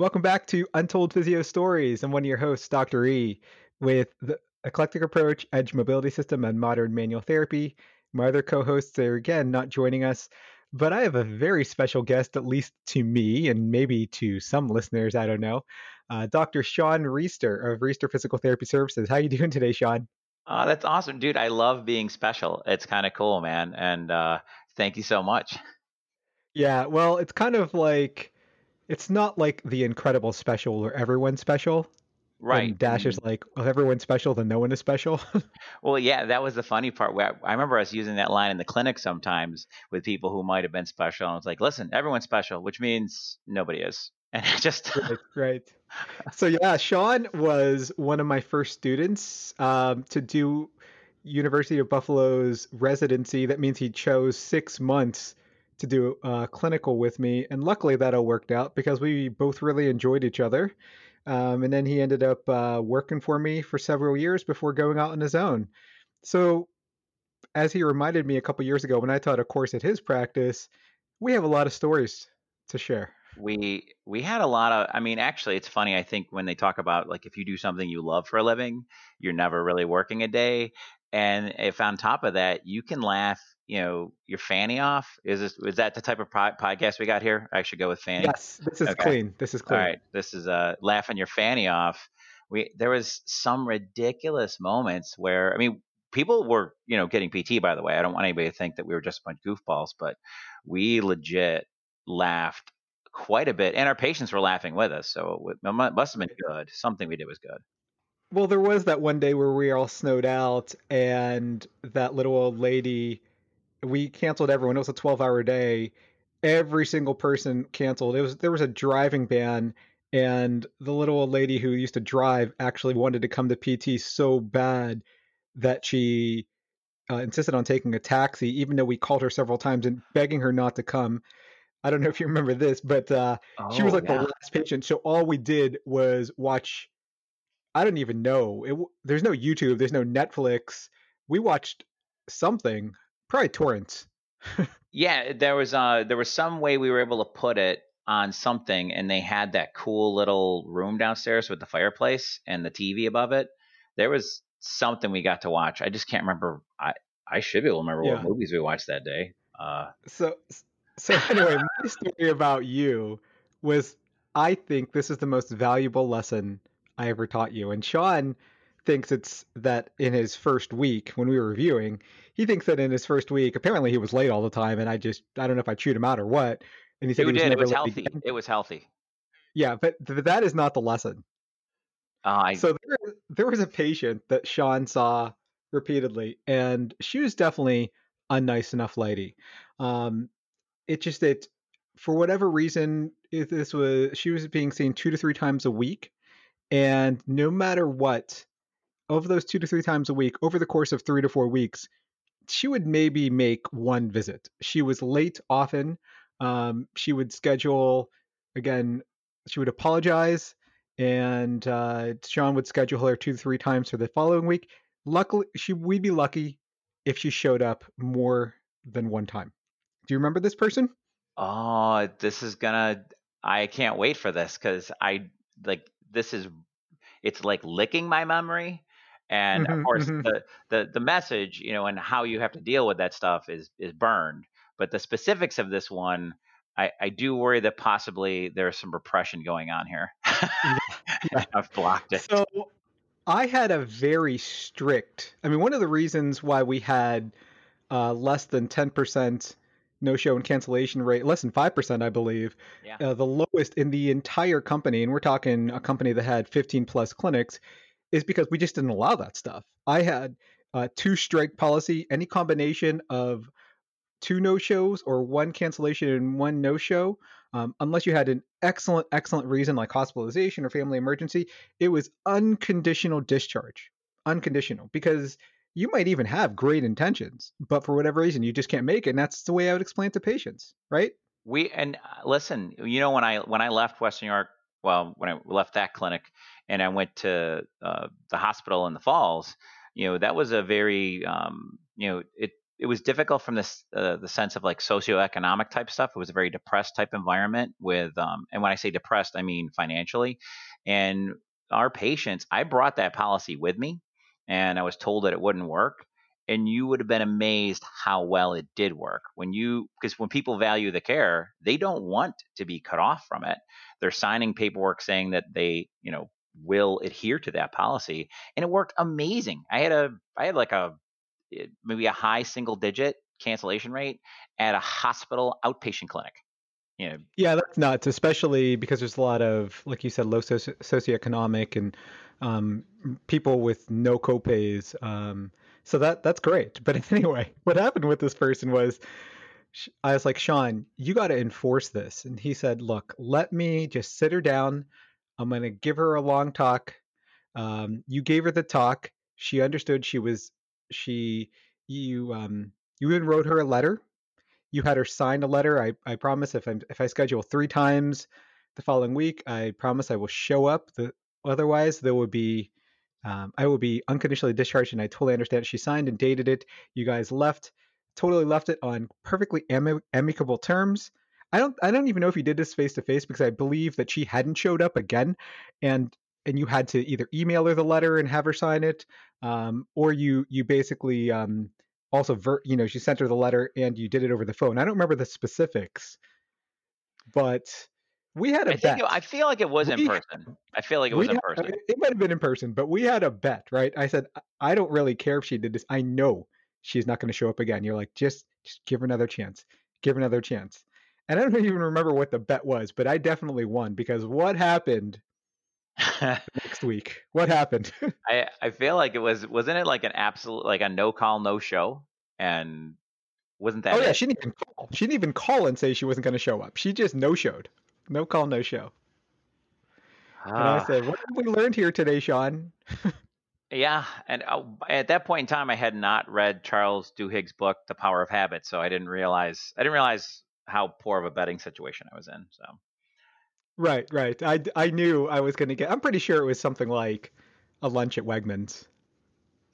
Welcome back to Untold Physio Stories. I'm one of your hosts, Dr. E, with the eclectic approach, Edge Mobility System, and modern manual therapy. My other co hosts are again not joining us, but I have a very special guest, at least to me, and maybe to some listeners, I don't know. Uh, Dr. Shawn Riester of Riester Physical Therapy Services. How are you doing today, Shawn? Uh, that's awesome, dude. I love being special. It's kind of cool, man. And uh, thank you so much. Yeah, well, it's kind of like it's not like the incredible special where everyone's special. Right. And Dash is like, well, everyone's special, then no one is special. well, yeah, that was the funny part. Where I remember us using that line in the clinic sometimes with people who might have been special. And I was like, listen, everyone's special, which means nobody is. And it just. right, right. So, yeah, Shawn was one of my first students um, to do University of Buffalo's residency. That means he chose six months to do a clinical with me, and luckily that all worked out because we both really enjoyed each other. Um, and then he ended up uh, working for me for several years before going out on his own. So, as he reminded me a couple years ago when I taught a course at his practice, we have a lot of stories to share. We we had a lot of. I mean, actually, it's funny. I think when they talk about like if you do something you love for a living, you're never really working a day. And if on top of that you can laugh you know your fanny off? Is this is that the type of podcast we got here? I should go with fanny. Yes, this is okay. clean. This is clean. All right, this is uh laughing your fanny off. We there was some ridiculous moments where I mean people were you know getting PT by the way. I don't want anybody to think that we were just a bunch of goofballs, but we legit laughed quite a bit, and our patients were laughing with us. So it must have been good. Something we did was good. Well, there was that one day where we were all snowed out, and that little old lady we canceled everyone. It was a 12 hour day. Every single person canceled. It was there was a driving ban, and the little old lady who used to drive actually wanted to come to PT so bad that she uh, insisted on taking a taxi, even though we called her several times and begging her not to come. I don't know if you remember this, but uh, oh, she was oh, like yeah. the last patient. So all we did was watch. I don't even know. It, there's no YouTube. There's no Netflix. We watched something Probably torrents. yeah, there was uh there was some way we were able to put it on something and they had that cool little room downstairs with the fireplace and the TV above it. There was something we got to watch. I just can't remember I I should be able to remember yeah. what movies we watched that day. Uh so so anyway, my story about you was I think this is the most valuable lesson I ever taught you. And Shawn thinks it's that in his first week when we were reviewing, he thinks that in his first week, apparently he was late all the time, and I just I don't know if I chewed him out or what. And he said you he did. It was healthy. It was healthy. Yeah, but th- that is not the lesson. Uh, I... So there, there was a patient that Shawn saw repeatedly, and she was definitely a nice enough lady. Um, it just that for whatever reason, this was she was being seen two to three times a week, and no matter what, of those two to three times a week, over the course of three to four weeks, she would maybe make one visit. She was late often. Um, she would schedule again. She would apologize, and uh, Shawn would schedule her two to three times for the following week. Luckily, she we'd be lucky if she showed up more than one time. Do you remember this person? Oh, this is gonna. I can't wait for this because I like this is. It's like licking my memory, and of course mhm. the, the the message, you know, and how you have to deal with that stuff is is burned. But the specifics of this one, I, I do worry that possibly there's some repression going on here. I've blocked it. So I had a very strict. I mean, one of the reasons why we had uh, less than ten percent no show and cancellation rate, less than five percent, I believe, Yeah. uh, the lowest in the entire company, and we're talking a company that had fifteen plus clinics, is because we just didn't allow that stuff. I had uh, two strike policy, any combination of two no shows or one cancellation and one no show, um, unless you had an excellent, excellent reason like hospitalization or family emergency, it was unconditional discharge. Unconditional. Because you might even have great intentions, but for whatever reason, you just can't make it. And that's the way I would explain it to patients, right? We and uh, listen, you know when I when I left Western New York, well, when I left that clinic and I went to uh, the hospital in the Falls, you know that was a very um, you know it it was difficult from this uh, the sense of like socioeconomic type stuff. It was a very depressed type environment with um, and when I say depressed, I mean financially. And our patients, I brought that policy with me, and I was told that it wouldn't work and you would have been amazed how well it did work. When you because when people value the care they don't want to be cut off from it. They're signing paperwork saying that they you know will adhere to that policy and it worked amazing. I had a i had like a eh, maybe a high single digit cancellation rate at a hospital outpatient clinic you know Yeah, that's nuts, especially because there's a lot of, like you said, low soci- socioeconomic and um, people with no copays. Um, so that that's great. But anyway, what happened with this person was, I was like, Sean, you got to enforce this, and he said, Look, let me just sit her down. I'm gonna give her a long talk. Um, you gave her the talk. She understood. She was she you um you even wrote her a letter you had her sign a letter. I, I promise if I if I schedule three times the following week, I promise I will show up. The otherwise there would be um, I will be unconditionally discharged, and I totally understand. She signed and dated it. You guys left, totally left it on perfectly ami- amicable terms. I don't I don't even know if you did this face to face because I believe that she hadn't showed up again, and and you had to either email her the letter and have her sign it, um, or you you basically um, also ver- you know she sent her the letter and you did it over the phone. I don't remember the specifics, but we had a i think bet. it, i feel like it was in person i feel like it We was in had- person It might have been in person, but we had a bet, right? I said I I don't really care if she did this. I know she's not going to show up again. You're like just just give her another chance. Give her another chance. And I don't even remember what the bet was, but I definitely won because what happened next week? What happened? I I feel like it was wasn't it like an absolute like a no call no show and wasn't that oh yeah, she didn't even call. She didn't even call and say she wasn't going to show up. She just no showed. No call, no show. And I Ah, said, "What have we learned here today, Shawn?" yeah, and uh, at that point in time, I had not read Charles Duhigg's book, The Power of Habit, so I didn't realize I didn't realize how poor of a betting situation I was in. So Right, right. I I knew I was going to get. I'm pretty sure it was something like a lunch at Wegmans.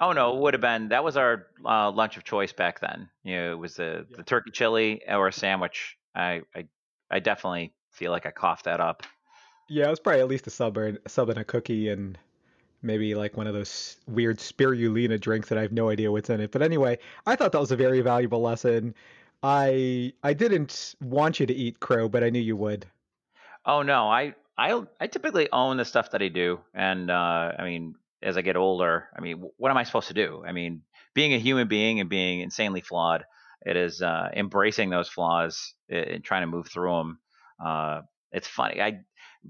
Oh no, it would have been that was our uh, lunch of choice back then. You know, it was the Yeah. the turkey chili or a sandwich. I I I definitely feel like I coughed that up. Yeah, it was probably at least a sub or a sub and a cookie and maybe like one of those weird spirulina drinks that I have no idea what's in it. But anyway, I thought that was a very valuable lesson. I I didn't want you to eat crow, but I knew you would. Oh no, I I I typically own the stuff that I do, and uh, I mean, as I get older, I mean, what am I supposed to do? I mean, being a human being and being insanely flawed, it is uh, embracing those flaws and trying to move through them. Uh, it's funny. I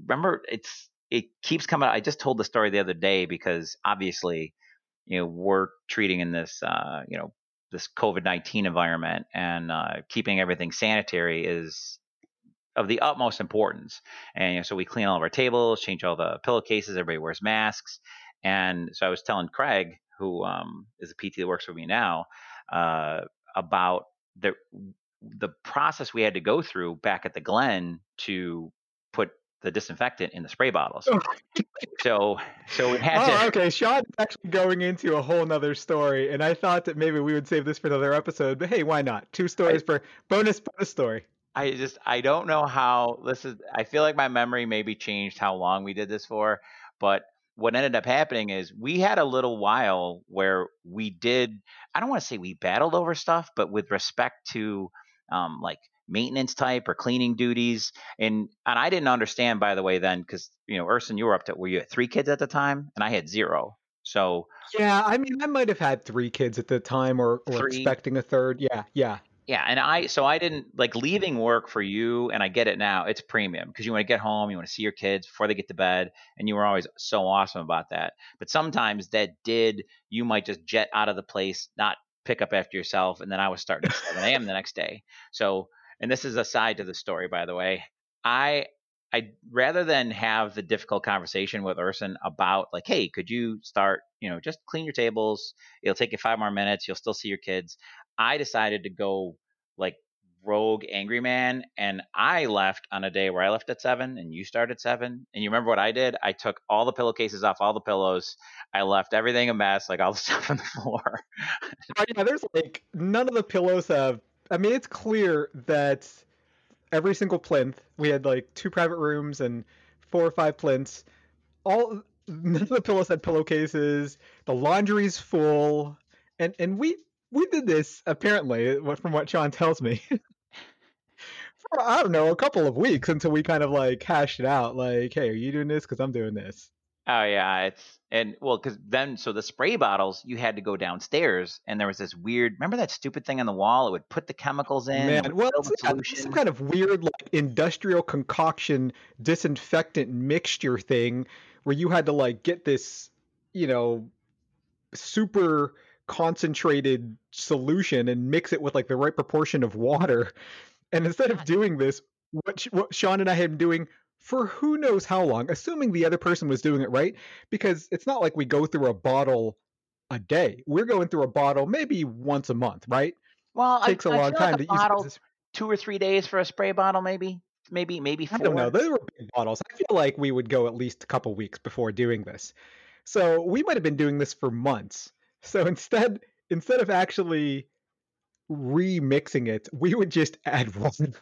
remember it's it keeps coming. I just told the story the other day because obviously, you know, we're treating in this uh, you know this COVID nineteen environment and uh, keeping everything sanitary is of the utmost importance. And you know, so we clean all of our tables, change all the pillowcases, everybody wears masks. And so I was telling Craig, who um, is a PT that works for me now, uh, about the the process we had to go through back at the Glen to put the disinfectant in the spray bottles. Oh. so so we had oh, to okay. Shawn's actually going into a whole nother story, and I thought that maybe we would save this for another episode, but hey, why not? Two stories I, for bonus bonus story. I just I don't know how this is I feel like my memory maybe changed how long we did this for, but what ended up happening is we had a little while where we did I don't want to say we battled over stuff, but with respect to um, like maintenance type or cleaning duties. And and I didn't understand by the way then because you know Erson, you were up to were you at three kids at the time, and I had zero. So yeah, I mean I might have had three kids at the time or, or expecting a third. Yeah, yeah. Yeah, and I so I didn't like leaving work for you, and I get it now. It's premium because you want to get home, you want to see your kids before they get to bed, and you were always so awesome about that. But sometimes that did you might just jet out of the place, not pick up after yourself, and then I was starting at 7 a.m. the next day. So, and this is a side to the story, by the way. I I rather than have the difficult conversation with Erson about like, hey, could you start, you know, just clean your tables. It'll take you five more minutes. You'll still see your kids. I decided to go like rogue angry man and I left on a day where I left at seven and you started at seven. And you remember what I did? I took all the pillowcases off all the pillows. I left everything a mess, like all the stuff on the floor. oh, yeah, there's like none of the pillows have I mean it's clear that every single plinth, we had like two private rooms and four or five plinths. All none of the pillows had pillowcases. The laundry's full. And and we we did this apparently, from what Shawn tells me, for I don't know a couple of weeks until we kind of like hashed it out. Like, hey, are you doing this? Because I'm doing this. Oh yeah, it's and well, because then so the spray bottles you had to go downstairs, and there was this weird. Remember that stupid thing on the wall? It would put the chemicals in. Man, well, yeah, some kind of weird like industrial concoction disinfectant mixture thing, where you had to like get this, you know, super concentrated solution and mix it with like the right proportion of water. And instead of doing this, what, what Shawn and I had been doing for who knows how long, assuming the other person was doing it right, because it's not like we go through a bottle a day. We're going through a bottle maybe once a month, right? Well, it takes I, a long time like to bottle, use. Two or three days for a spray bottle, maybe, maybe, maybe. Four. I don't know. They were big bottles. I feel like we would go at least a couple weeks before doing this. So we might have been doing this for months. So instead, instead of actually remixing it, we would just add one.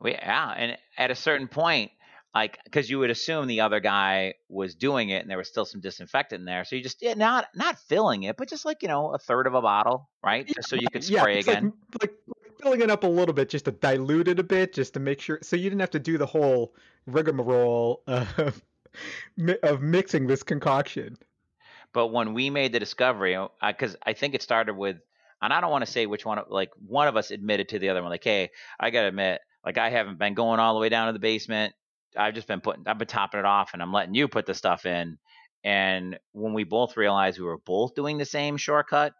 We, yeah, and at a certain point, like because you would assume the other guy was doing it and there was still some disinfectant in there. So you just yeah, not not filling it but just like you know a third of a bottle right? Yeah, just so you could spray yeah, again. like, like filling it up a little bit just to dilute it a bit just to make sure so you didn't have to do the whole rigmarole of, of mixing this concoction but when we made the discovery because uh, i think it started with and i don't want to say which one like one of us admitted to the other one like hey i gotta admit like i haven't been going all the way down to the basement I've just been putting, I've been topping it off, and I'm letting you put the stuff in. And when we both realized we were both doing the same shortcut,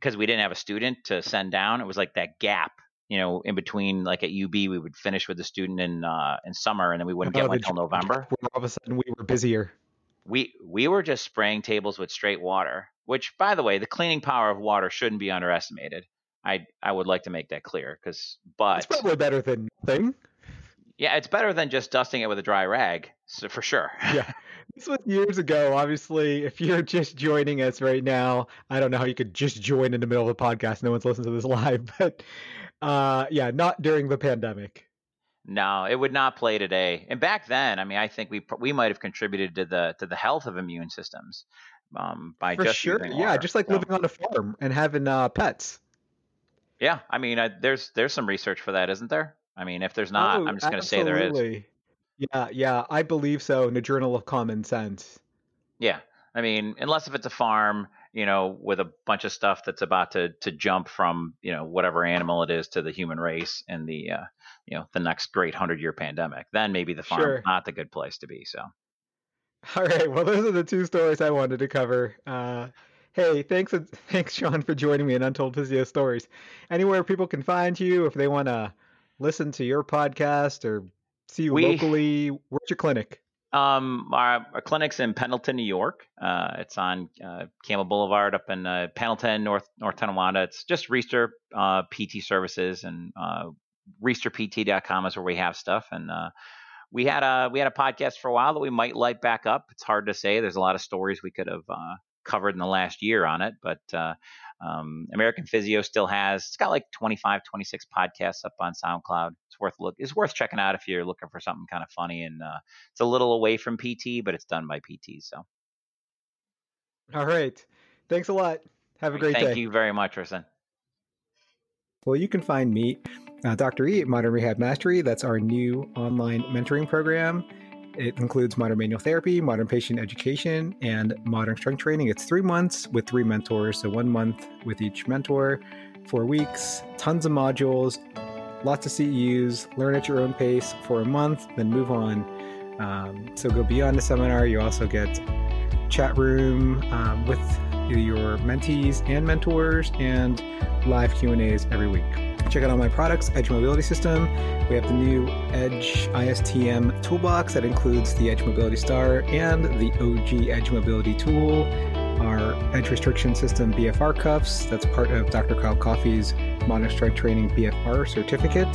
because we didn't have a student to send down, it was like that gap, you know, in between. Like at UB, we would finish with the student in uh, in summer, and then we wouldn't get one until November. All of a sudden, we were busier. We we were just spraying tables with straight water, which, by the way, the cleaning power of water shouldn't be underestimated. I I would like to make that clear because, but it's probably better than nothing. Yeah, it's better than just dusting it with a dry rag, so for sure. yeah. This was years ago. Obviously, if you're just joining us right now, I don't know how you could just join in the middle of the podcast. No one's listening to this live, but uh, yeah, not during the pandemic. No, it would not play today. And back then, I mean, I think we we might have contributed to the to the health of immune systems um, by For just sure. Yeah, just like so. living on a farm and having uh, pets. Yeah, I mean, I, there's there's some research for that, isn't there? I mean, if there's not, oh, I'm just going to say there is. Yeah, yeah, I believe so in the Journal of Common Sense. Yeah. I mean, unless if it's a farm, you know, with a bunch of stuff that's about to to jump from, you know, whatever animal it is to the human race in the uh, you know, the next great 100-year pandemic, then maybe the farm sure. not the good place to be, so. All right, well those are the two stories I wanted to cover. Uh Hey, thanks, thanks, Shawn, for joining me in Untold Physio Stories. Anywhere people can find you, if they want to listen to your podcast or see you we, locally, where's your clinic? Um, our, our, clinic's in Pendleton, New York. Uh, it's on uh, Campbell Boulevard up in uh, Pendleton, North North Tonawanda. It's just Riester uh, PT services and uh, RiesterPT.com is where we have stuff. And uh, we had a we had a podcast for a while that we might light back up. It's hard to say. There's a lot of stories we could have uh, covered in the last year on it, but uh, um, American Physio still has it's got like 25, 26 podcasts up on SoundCloud. It's worth look it's worth checking out if you're looking for something kind of funny and uh, it's a little away from PT, but it's done by PT. So, all right, thanks a lot. Have a great Thank day. Thank you very much, Rusin. Well, you can find me, uh, Dr. E, at Modern Rehab Mastery. That's our new online mentoring program. It includes modern manual therapy, modern patient education, and modern strength training. It's three months with three mentors, so one month with each mentor, four weeks, tons of modules, lots of CEUs, learn at your own pace for a month, then move on. Um, so go beyond the seminar. You also get chat room um, with your mentees and mentors and live Q&As every week. Check out all my products, Edge Mobility System. We have the new Edge ISTM toolbox that includes the Edge Mobility Star and the OG Edge Mobility tool, our Edge Restriction System BFR cuffs. That's part of Dr. Kyle Coffey's Strength Training BFR certificate.